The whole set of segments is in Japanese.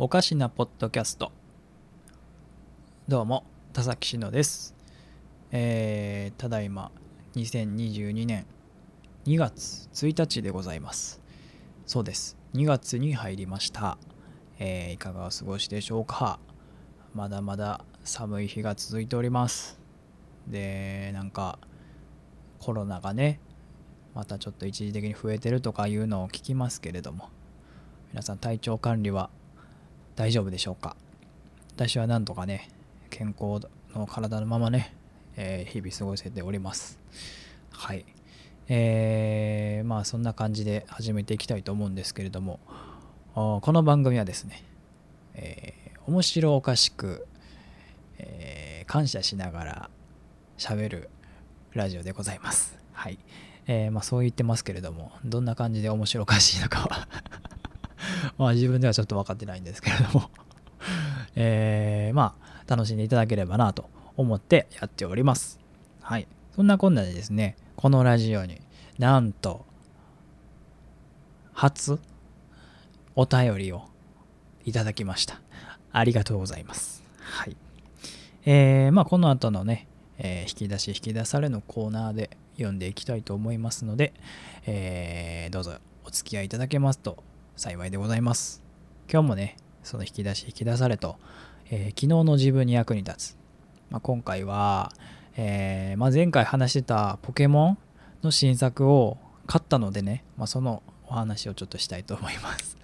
おかしなポッドキャスト。どうも田崎しのです。えー、ただいま2022年2月1日でございます。そうです。2月に入りました。えー、いかがお過ごしでしょうか。まだまだ寒い日が続いております。でなんかコロナがねまたちょっと一時的に増えてるとかいうのを聞きますけれども皆さん体調管理は大丈夫でしょうか？私はなんとかね健康の体のままね、えー、日々過ごせております。はい。えー、まあそんな感じで始めていきたいと思うんですけれどもこの番組はですね、えー、面白おかしく、えー、感謝しながら喋るラジオでございます。はい、えー、まあそう言ってますけれどもどんな感じで面白おかしいのかはまあ自分ではちょっと分かってないんですけれども。えー、まあ楽しんでいただければなと思ってやっております。はい。そんなこんなでですねこのラジオになんと初お便りをいただきました。ありがとうございます。はい。えー、まあこの後のね、えー、引き出し引き出されのコーナーで読んでいきたいと思いますので、えー、どうぞお付き合いいただけますと幸いでございます。今日もね、その引き出し引き出されと、えー、昨日の自分に役に立つ。まあ、今回は、えー、まあ、前回話してたポケモンの新作を買ったのでね、まあ、そのお話をちょっとしたいと思います。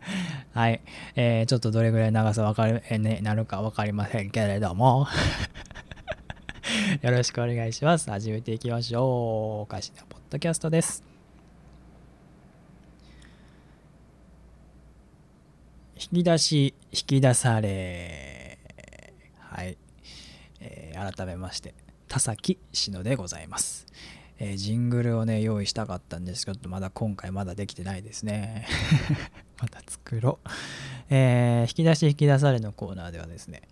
はい、えー、ちょっとどれぐらい長さわかる、えー、ね、なるか分かりませんけれども よろしくお願いします。始めていきましょう。おかしなポッドキャストです。引き出し引き出されはい、えー、改めまして田崎しのでございます、えー、ジングルをね用意したかったんですけどまだ今回まだできてないですね。また作ろう、えー、引き出し引き出されのコーナーではですね、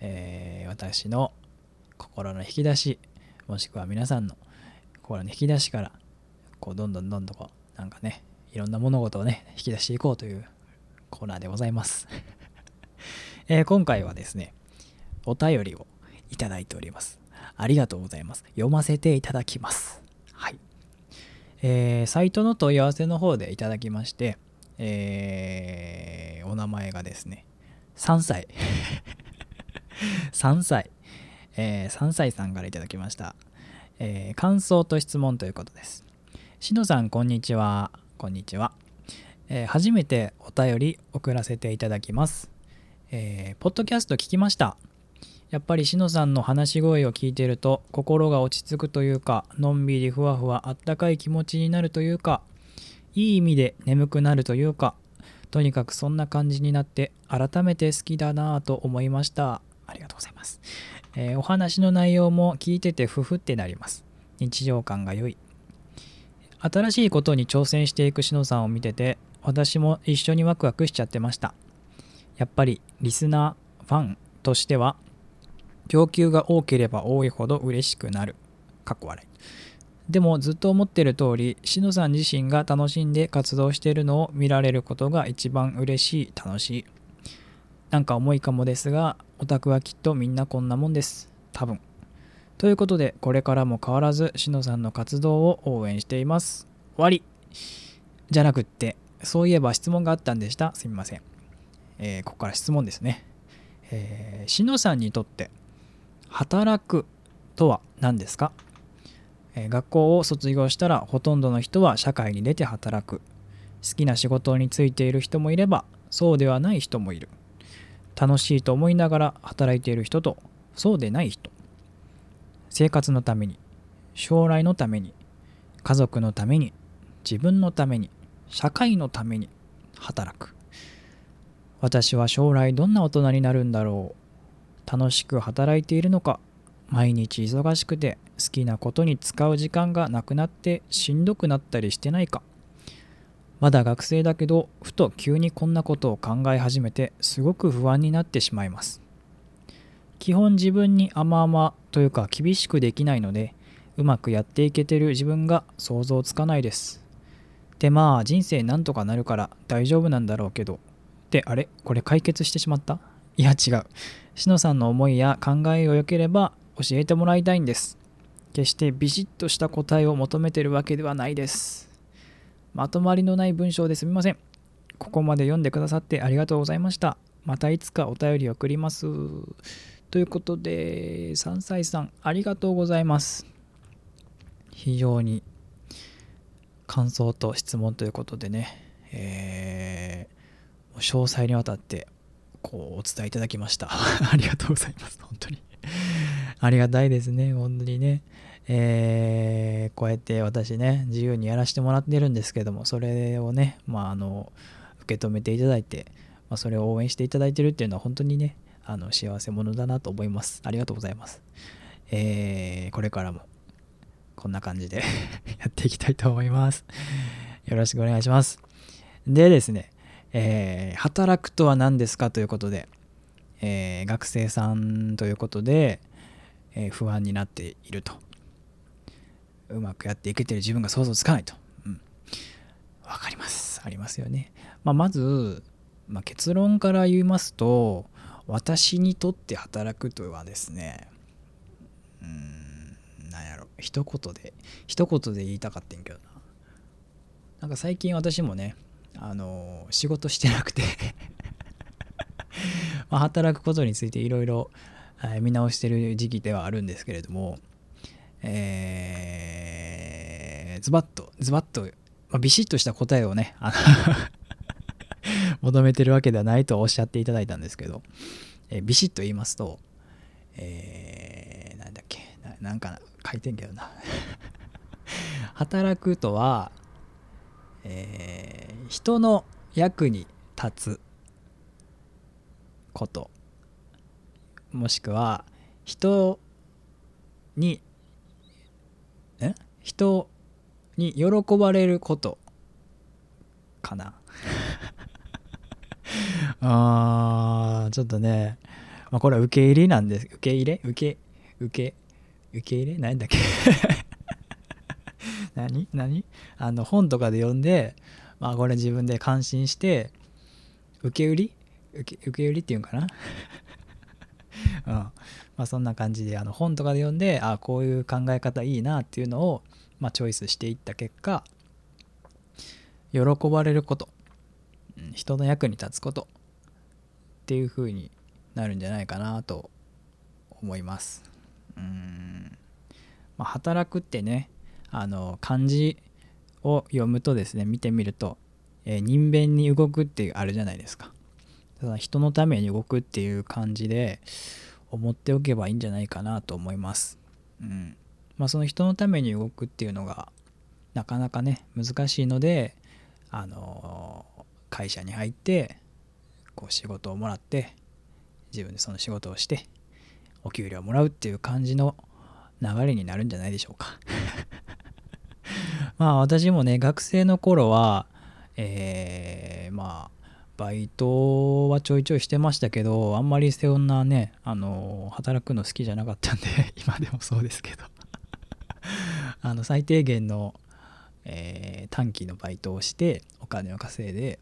え私の心の引き出しもしくは皆さんの心の引き出しからこうどんどんどんどんこうなんかねいろんな物事をね引き出していこうというコーナーでございます、えー、今回はですね、お便りをいただいております。ありがとうございます。読ませていただきます。はい。えー、サイトの問い合わせの方でいただきまして、えー、お名前がですね、3歳。3歳。えー、3歳さんからいただきました。えー、感想と質問ということです。しのさん、こんにちは。こんにちは。えー、初めてお便り送らせていただきます。えー、ポッドキャスト聞きました。やっぱりしのさんの話し声を聞いてると心が落ち着くというか、のんびりふわふわあったかい気持ちになるというか、いい意味で眠くなるというか、とにかくそんな感じになって改めて好きだなぁと思いました。ありがとうございます。えー、お話の内容も聞いててふふってなります。日常感が良い。新しいことに挑戦していくしのさんを見てて私も一緒にワクワクしちゃってました。やっぱりリスナー、ファンとしては、供給が多ければ多いほど嬉しくなる。かっこ笑い。でもずっと思ってる通り、しのさん自身が楽しんで活動してるのを見られることが一番嬉しい、楽しい。なんか重いかもですが、オタクはきっとみんなこんなもんです。多分。ということで、これからも変わらず、しのさんの活動を応援しています。終わりじゃなくって、そういえば質問があったんでした。すみません。えー、ここから質問ですね。えー、しのさんにとって働くとは何ですか、えー、学校を卒業したらほとんどの人は社会に出て働く。好きな仕事に就いている人もいればそうではない人もいる。楽しいと思いながら働いている人とそうでない人。生活のために、将来のために、家族のために、自分のために、社会のために働く。私は将来どんな大人になるんだろう。楽しく働いているのか。毎日忙しくて好きなことに使う時間がなくなってしんどくなったりしてないか。まだ学生だけどふと急にこんなことを考え始めてすごく不安になってしまいます。基本自分に甘々というか厳しくできないのでうまくやっていけてる自分が想像つかないです。でまあ人生なんとかなるから大丈夫なんだろうけど。ってあれ？これ解決してしまった？いや違う。しのさんの思いや考えをよければ教えてもらいたいんです。決してビシッとした答えを求めてるわけではないです。まとまりのない文章ですみません。ここまで読んでくださってありがとうございました。またいつかお便り送ります。ということで3歳さんありがとうございます。非常に感想と質問ということでね、えー、詳細にわたってこうお伝えいただきました。ありがとうございます。本当に。ありがたいですね。本当にね。えー、こうやって私ね自由にやらせてもらってるんですけどもそれをねまああの受け止めていただいて、まあ、それを応援していただいてるっていうのは本当にねあの幸せ者だなと思います。ありがとうございます。えー、これからも。こんな感じで やっていきたいと思いますよろしくお願いしますでですねえー、働くとは何ですかということで、えー、学生さんということで、えー、不安になっていると。うまくやっていけてる自分が想像つかないと。うん。わかります。ありますよね。まあ、まず、まあ、結論から言いますと、私にとって働くとはですね、うん、一言で、一言で言いたかったんけどな。なんか最近私もね、あの仕事してなくて ま働くことについていろいろ見直してる時期ではあるんですけれども、えー、ズバッとズバッと、まあ、ビシッとした答えをね 求めてるわけではないとおっしゃっていただいたんですけど、えー、ビシッと言いますと、えー、なんだっけななんか書いてんけどな。働くとはえー、人の役に立つこと。もしくは人にえ？人に喜ばれること。かな。あーちょっとね、まあ、これは受け入れなんです。受け入れ？受け？受け？受け入れ何だっけ 何？何？あの本とかで読んで、まあこれ自分で感心して、受け売り？受け受け売りっていうんかな？うん。まあそんな感じで、あの本とかで読んで、あこういう考え方いいなっていうのを、まあチョイスしていった結果、喜ばれること、人の役に立つこと。っていう風になるんじゃないかなと思います。まあ、働くってね、あの漢字を読むとですね見てみると、えー、人弁に動くっていうあるじゃないですか。ただ人のために動くっていう感じで思っておけばいいんじゃないかなと思います。うん。まあその人のために動くっていうのがなかなかね難しいのであの会社に入ってこう仕事をもらって自分でその仕事をしてお給料もらうっていう感じの流れになるんじゃないでしょうか。まあ私もね、学生の頃は、えー、まあ、バイトはちょいちょいしてましたけど、あんまりそんなね、あの、働くの好きじゃなかったんで 今でもそうですけど。あの、最低限の、えー、短期のバイトをして、お金を稼いで、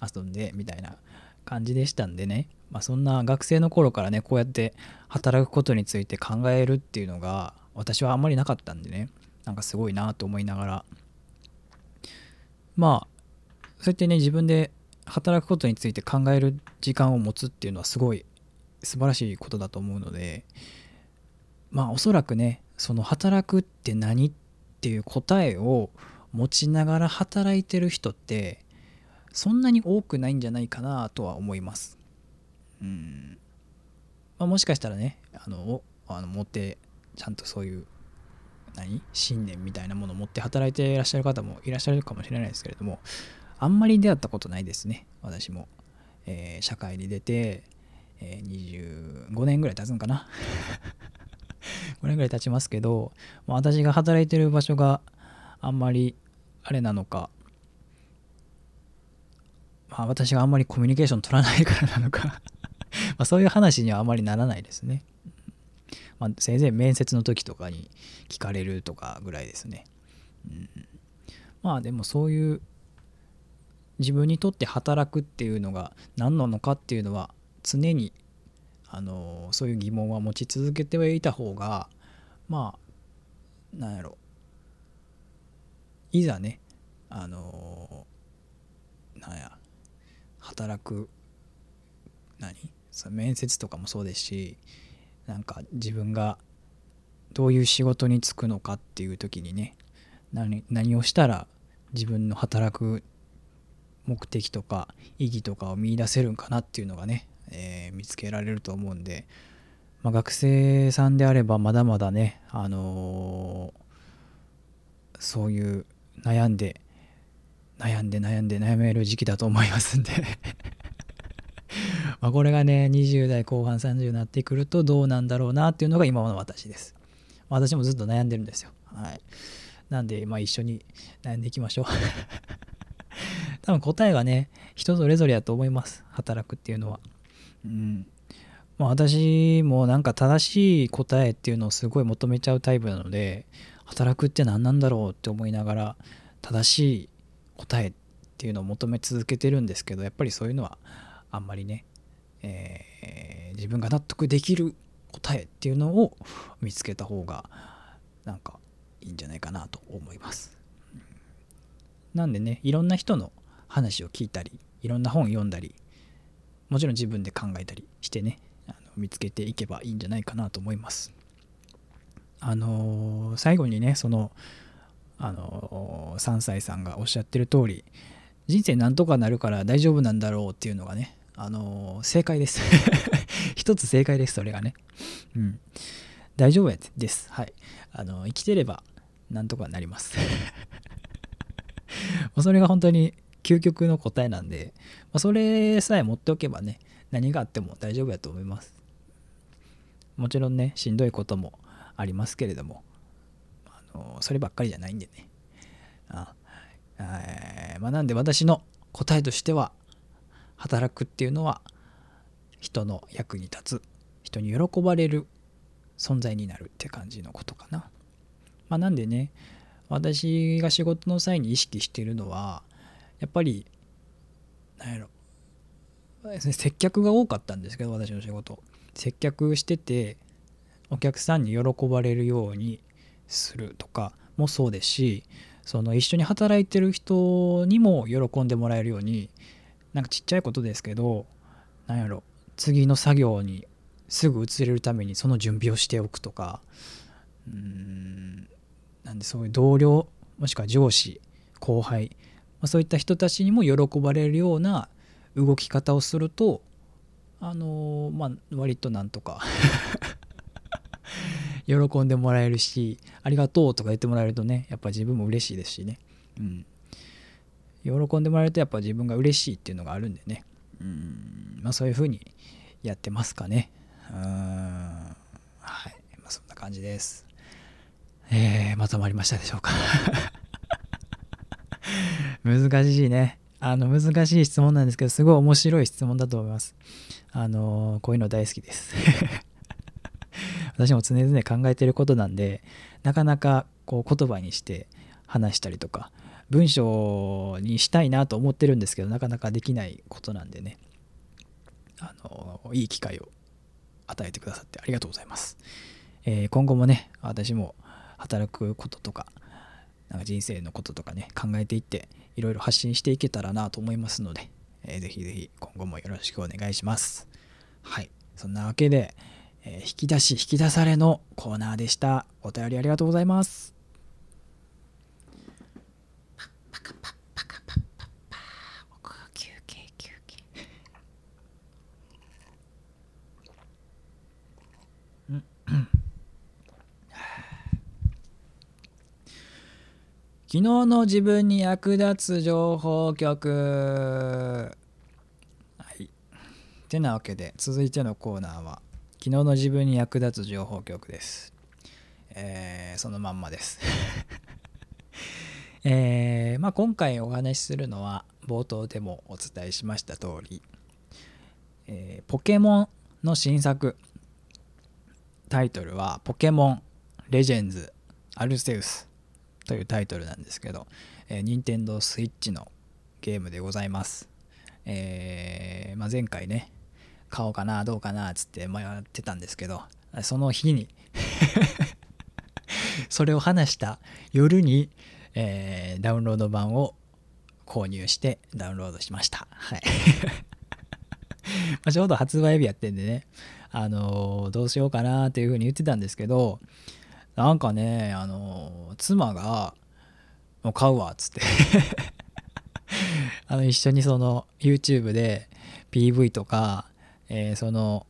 遊んで、みたいな感じでしたんでね、まあ、そんな学生の頃からね、こうやって働くことについて考えるっていうのが、私はあんまりなかったんでね、なんかすごいなと思いながらまあそうやってね自分で働くことについて考える時間を持つっていうのはすごい素晴らしいことだと思うのでまあおそらくねその働くって何っていう答えを持ちながら働いてる人ってそんなに多くないんじゃないかなとは思います。うん。まあ、もしかしたらね、あの、あの持ってちゃんとそういう何？信念みたいなものを持って働いていらっしゃる方もいらっしゃるかもしれないですけれどもあんまり出会ったことないですね私も、えー、社会に出て、えー、25年ぐらい経つんかな？5年ぐらい経ちますけど私が働いてる場所があんまりあれなのかまあ私があんまりコミュニケーション取らないからなのか。まそういう話にはあまりならないですね。まあ、せいぜい面接の時とかに聞かれるとかぐらいですね。うん、まあでもそういう自分にとって働くっていうのが何なのかっていうのは常にあのそういう疑問は持ち続けてはいた方がまあなんやろ。いざねあのなんや働く何？その面接とかもそうですしなんか自分がどういう仕事に就くのかっていう時にね何何をしたら自分の働く目的とか意義とかを見いだせるんかなっていうのがね、えー、見つけられると思うんで、まあ、学生さんであればまだまだね、あのー、そういう悩んで悩んで悩んで悩める時期だと思いますんで。まこれがね20代後半30になってくるとどうなんだろうなっていうのが今の私です。私もずっと悩んでるんですよ。はい。なんでまあ一緒に悩んでいきましょう。多分答えがね人それぞれやと思います。働くっていうのは。うん。まあ、私もなんか正しい答えっていうのをすごい求めちゃうタイプなので働くって何なんだろうって思いながら正しい答えっていうのを求め続けてるんですけどやっぱりそういうのはあんまりね、えー、自分が納得できる答えっていうのを見つけた方がなんかいいんじゃないかなと思います。なんでねいろんな人の話を聞いたりいろんな本読んだりもちろん自分で考えたりしてねあの見つけていけばいいんじゃないかなと思います。あのー、最後にねそのあのー、3歳さんがおっしゃってる通り人生なんとかなるから大丈夫なんだろうっていうのがねあのー、正解です。一つ正解ですそれがね。うん。大丈夫です。はい。あの生きてればなんとかなります。もうそれが本当に究極の答えなんで、まあ、それさえ持っておけばね何があっても大丈夫やと思います。もちろんねしんどいこともありますけれどもあのそればっかりじゃないんでね。あ、えー、まあ、なんで私の答えとしては働くっていうのは人の役に立つ人に喜ばれる存在になるって感じのことかな。まあ、なんでね私が仕事の際に意識してるのはやっぱり何やろ接客が多かったんですけど私の仕事接客しててお客さんに喜ばれるようにするとかもそうですしその一緒に働いてる人にも喜んでもらえるようになんかちっちゃいことですけどなんやろ次の作業にすぐ移れるためにその準備をしておくとかうんなんでそういう同僚もしくは上司後輩、まあ、そういった人たちにも喜ばれるような動き方をするとあのー、まあ割となんとか 喜んでもらえるしありがとうとか言ってもらえるとねやっぱ自分も嬉しいですしね。うん。喜んでもらえるとやっぱ自分が嬉しいっていうのがあるんでね。うん。まあそういう風にやってますかね。うん。はい、まあ、そんな感じです。えー、まとまりましたでしょうか。難しいね。あの難しい質問なんですけどすごい面白い質問だと思います。あのー、こういうの大好きです。私も常々考えてることなんでなかなかこう言葉にして話したりとか文章にしたいなと思ってるんですけどなかなかできないことなんでね。あのいい機会を与えてくださってありがとうございます、えー、今後もね私も働くこととかなんか人生のこととかね考えていっていろいろ発信していけたらなと思いますので、えー、ぜひぜひ今後もよろしくお願いします。はい。そんなわけで、えー、引き出し引き出されのコーナーでした。お便りありがとうございます。昨日の自分に役立つ情報局。はい。てなわけで続いてのコーナーは昨日の自分に役立つ情報局です。えー、そのまんまです。えー、まあ、今回お話しするのは冒頭でもお伝えしました通り、えー、ポケモンの新作。タイトルは「ポケモンレジェンズアルセウス」というタイトルなんですけど、えー、任天堂 switch のゲームでございます。えーまあ、前回ね、買おうかな、どうかな、つって迷ってたんですけど、その日に それを話した夜に、えーダウンロード版を購入してダウンロードしました。はい。まちょうど発売日やってんでね、あのーどうしようかなっていうふうに言ってたんですけど、なんかね、あの妻が、もう買うわっつって。あの一緒にその YouTube で PV とか、えーその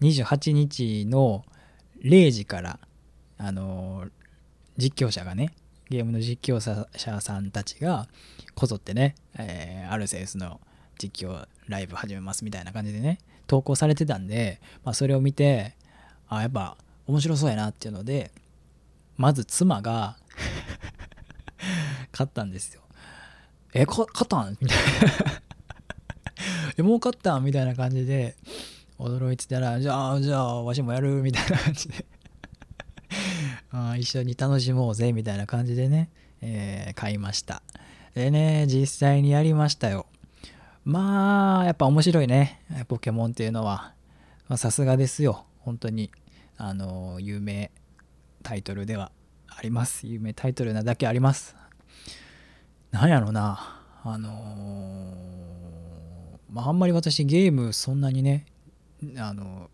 28日の0時からあの実況者がねゲームの実況者さんたちがこぞってね、えーアルセウスの実況ライブ始めますみたいな感じでね投稿されてたんで、まあ、それを見てあやっぱ面白そうやなっていうのでまず妻が買ったんですよ。え、か買ったん？みたいな。え、もう買ったん？みたいな感じで驚いてたら、じゃあ、じゃあ、わしもやる？みたいな感じで あ一緒に楽しもうぜ？みたいな感じでね、えー買いました。でね、実際にやりましたよ。まあ、やっぱ面白いね、ポケモンっていうのは。さすがですよ、本当に。あの、有名タイトルではあります。有名タイトルなだけあります。なんやろな、あのーまあ、あんまり私ゲームそんなにね、あの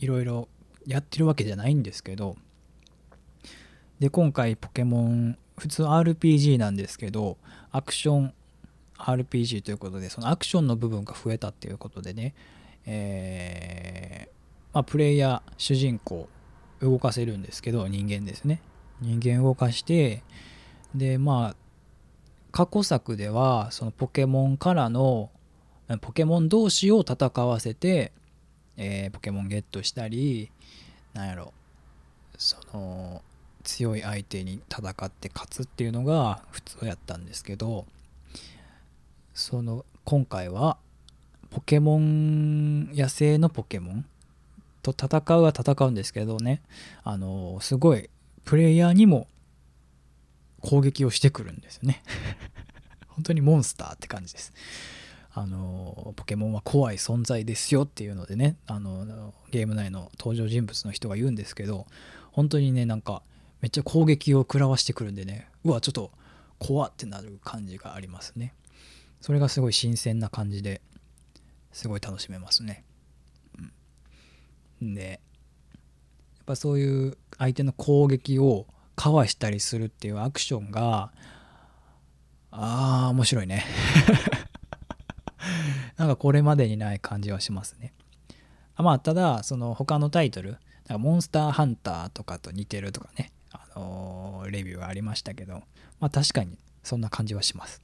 いろいろやってるわけじゃないんですけど、で、今回ポケモン、普通 RPG なんですけど、アクション RPG ということで、そのアクションの部分が増えたっていうことでね、えーまあ、プレイヤー、主人公、動かせるんですけど、人間ですね。人間動かして、で、まあ、過去作では、そのポケモンからの、ポケモン同士を戦わせて、えーポケモンゲットしたり、なんやろ、その、強い相手に戦って勝つっていうのが普通やったんですけど、その、今回は、ポケモン、野生のポケモンと戦うは戦うんですけどね、あの、すごい、プレイヤーにも攻撃をしてくるんですよね。本当にモンスターって感じです。あの、ポケモンは怖い存在ですよっていうのでね、あの、ゲーム内の登場人物の人が言うんですけど、本当にね、なんか、めっちゃ攻撃を食らわしてくるんでね、うわ、ちょっと怖ってなる感じがありますね。それがすごい新鮮な感じですごい楽しめますね。で、やっぱそういう相手の攻撃をかわしたりするっていうアクションが、ああ、面白いね。なんかこれまでにない感じはしますね。あまあ、ただ、その他のタイトル、なんかモンスターハンターとかと似てるとかね、あのーレビューがありましたけど、まあ確かにそんな感じはします。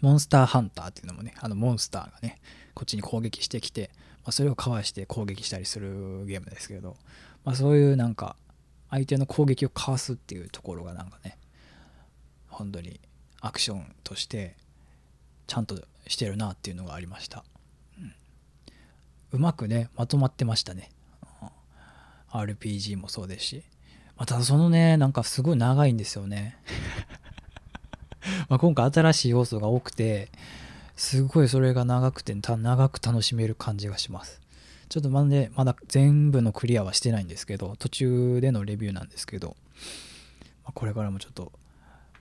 モンスターハンターっていうのもね、あのモンスターがね、こっちに攻撃してきて、まあ、それをかわして攻撃したりするゲームですけど、まあ、そういうなんか相手の攻撃をかわすっていうところがなんかね本当にアクションとしてちゃんとしてるなっていうのがありました、うん、うまくねまとまってましたね。RPG もそうですし、ま、たそのねなんかすごい長いんですよね。ま今回新しい要素が多くてすごいそれが長くて長く楽しめる感じがします。ちょっとまだ,、ね、まだ全部のクリアはしてないんですけど途中でのレビューなんですけど、これからもちょっと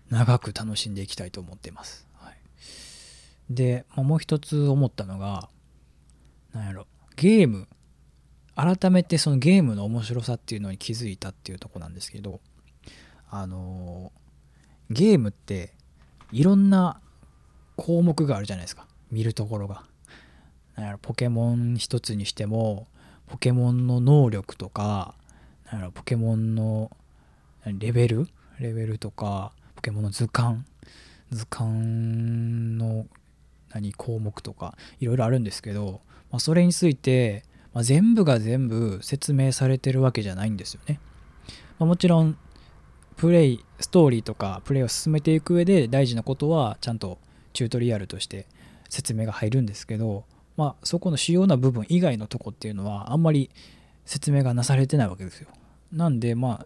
長く楽しんでいきたいと思っています、はい、で、まあもう一つ思ったのがなんやろゲーム。改めてそのゲームの面白さっていうのに気づいたっていうとこなんですけどあのーゲームっていろんな項目があるじゃないですか。見るところが。なんやろポケモン一つにしてもポケモンの能力とかなんやろポケモンのレベルレベルとかポケモンの図鑑図鑑の何項目とかいろいろあるんですけど、まあ、それについて、まあ、全部が全部説明されてるわけじゃないんですよね、まあ、もちろんプレイストーリーとかプレイを進めていく上で大事なことはちゃんとチュートリアルとして説明が入るんですけど、まあ、そこの主要な部分以外のとこっていうのはあんまり説明がなされてないわけですよ。なんでまあ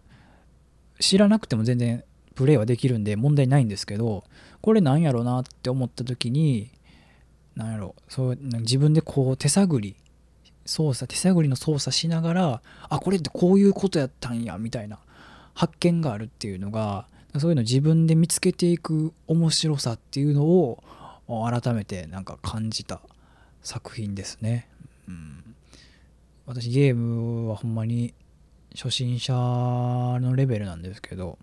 知らなくても全然プレイはできるんで問題ないんですけどこれなんやろなって思った時になんやろそう自分でこう手探り操作手探りの操作しながらあこれってこういうことやったんやみたいな発見があるっていうのがそういうの自分で見つけていく面白さっていうのを改めてなんか感じた作品ですね。うん、私ゲームはほんまに初心者のレベルなんですけど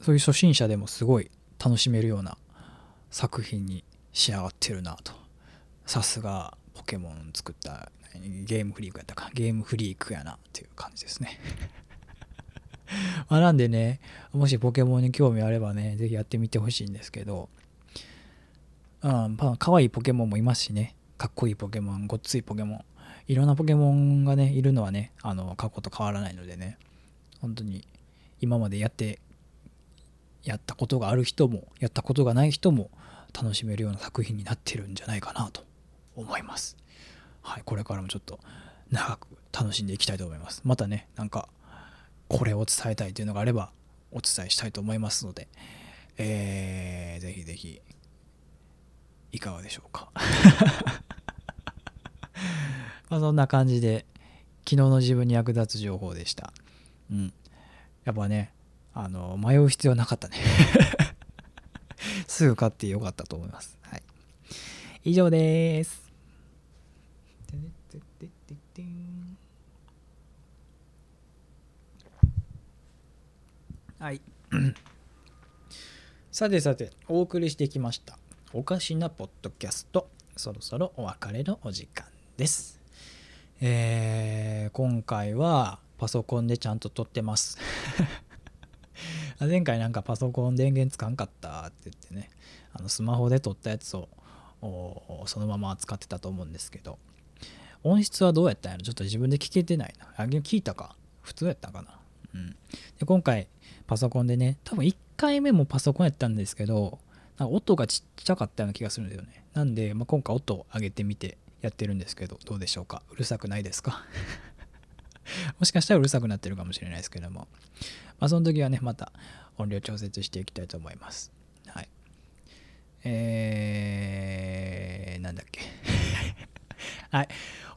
そういう初心者でもすごい楽しめるような作品に仕上がってるなと。さすがポケモン作ったゲームフリークやったか。ゲームフリークやなっていう感じですね。まあなんでねもしポケモンに興味あればね是非やってみてほしいんですけどうん、まあ可愛いポケモンもいますしねかっこいいポケモンごっついポケモンいろんなポケモンがねいるのはねあの過去と変わらないのでね本当に今までやってやったことがある人もやったことがない人も楽しめるような作品になってるんじゃないかなと思います。はい、これからもちょっと長く楽しんでいきたいと思います。またね、なんかこれを伝えたいというのがあればお伝えしたいと思いますので、えー、ぜひぜひいかがでしょうか。まあそんな感じで昨日の自分に役立つ情報でした。うん。やっぱね、あの迷う必要なかったね すぐ買ってよかったと思います。はい。以上です。はい。さてさて、お送りしてきました。おかしなポッドキャスト。そろそろお別れのお時間です。えー、今回はパソコンでちゃんと撮ってます 前回なんかパソコン電源つかんかったって言ってねあのスマホで撮ったやつをそのまま使ってたと思うんですけど音質はどうやったんやろ？ちょっと自分で聞けてないなあ聞いたか普通やったかなうんで今回パソコンでね多分1回目もパソコンやったんですけどなんか音がちっちゃかったような気がするんだよねなんで、まあ、今回音を上げてみてやってるんですけどどうでしょうか？うるさくないですか？もしかしたらうるさくなってるかもしれないですけども、まあ、その時はね、また音量調節していきたいと思います。はい。えー、なんだっけ？はい。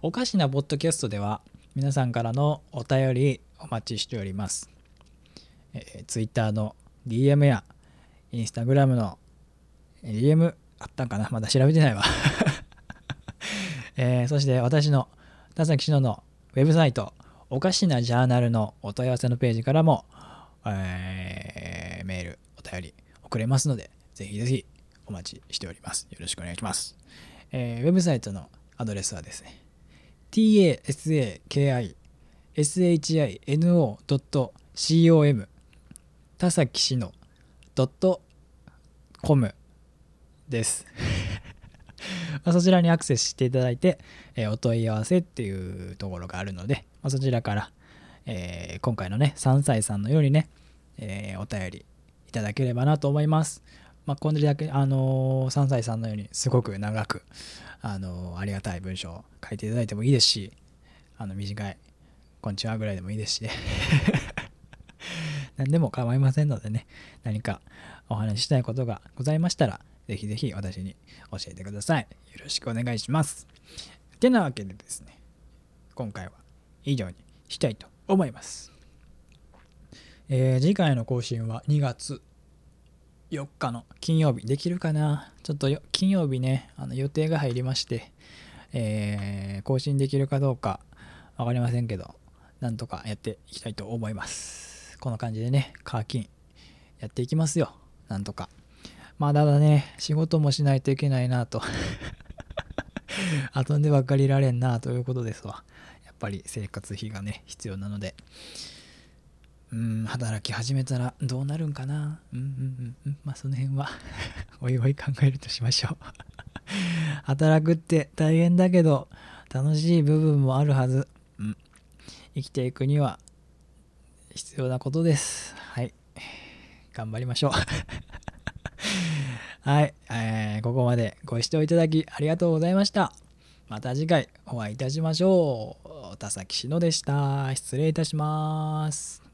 おかしなポッドキャストでは、皆さんからのお便りお待ちしております。え、Twitter の DM や Instagram の DM あったんかな？まだ調べてないわ えー、そして私の田崎篠のウェブサイトおかしなジャーナルのお問い合わせのページからも、えー、メール、お便り送れますので、ぜひぜひお待ちしております。よろしくお願いします。えー、ウェブサイトのアドレスはですね、tasakishino.com 田崎しの .com です。ま、そちらにアクセスしていただいて、えー、お問い合わせっていうところがあるので、まあ、そちらから、えー、今回のね、3歳さんのようにね、えー、お便りいただければなと思います。まあ、これだけ、あの、3歳さんのようにすごく長く、あの、ありがたい文章を書いていただいてもいいですし、あの短い、こんにちはぐらいでもいいですしね。何でも構いませんのでね、何かお話ししたいことがございましたら、ぜひぜひ私に教えてください。よろしくお願いします。てなわけでですね、今回は以上にしたいと思います。えー、次回の更新は2月4日の金曜日できるかなちょっと金曜日ね、あの予定が入りまして、えー、更新できるかどうか分かりませんけど、なんとかやっていきたいと思います。この感じでね、課金やっていきますよ。なんとか。まあただね、仕事もしないといけないなと遊んでばっかりいられんなということですわ。やっぱり生活費がね、必要なので。うん、働き始めたらどうなるんかなうんうんうんうん。まあその辺はおいおい考えるとしましょう働くって大変だけど、楽しい部分もあるはず。うん。生きていくには必要なことです。はい。頑張りましょう はい、えー、ここまでご視聴いただきありがとうございました。また次回お会いいたしましょう。田崎しのでした。失礼いたします。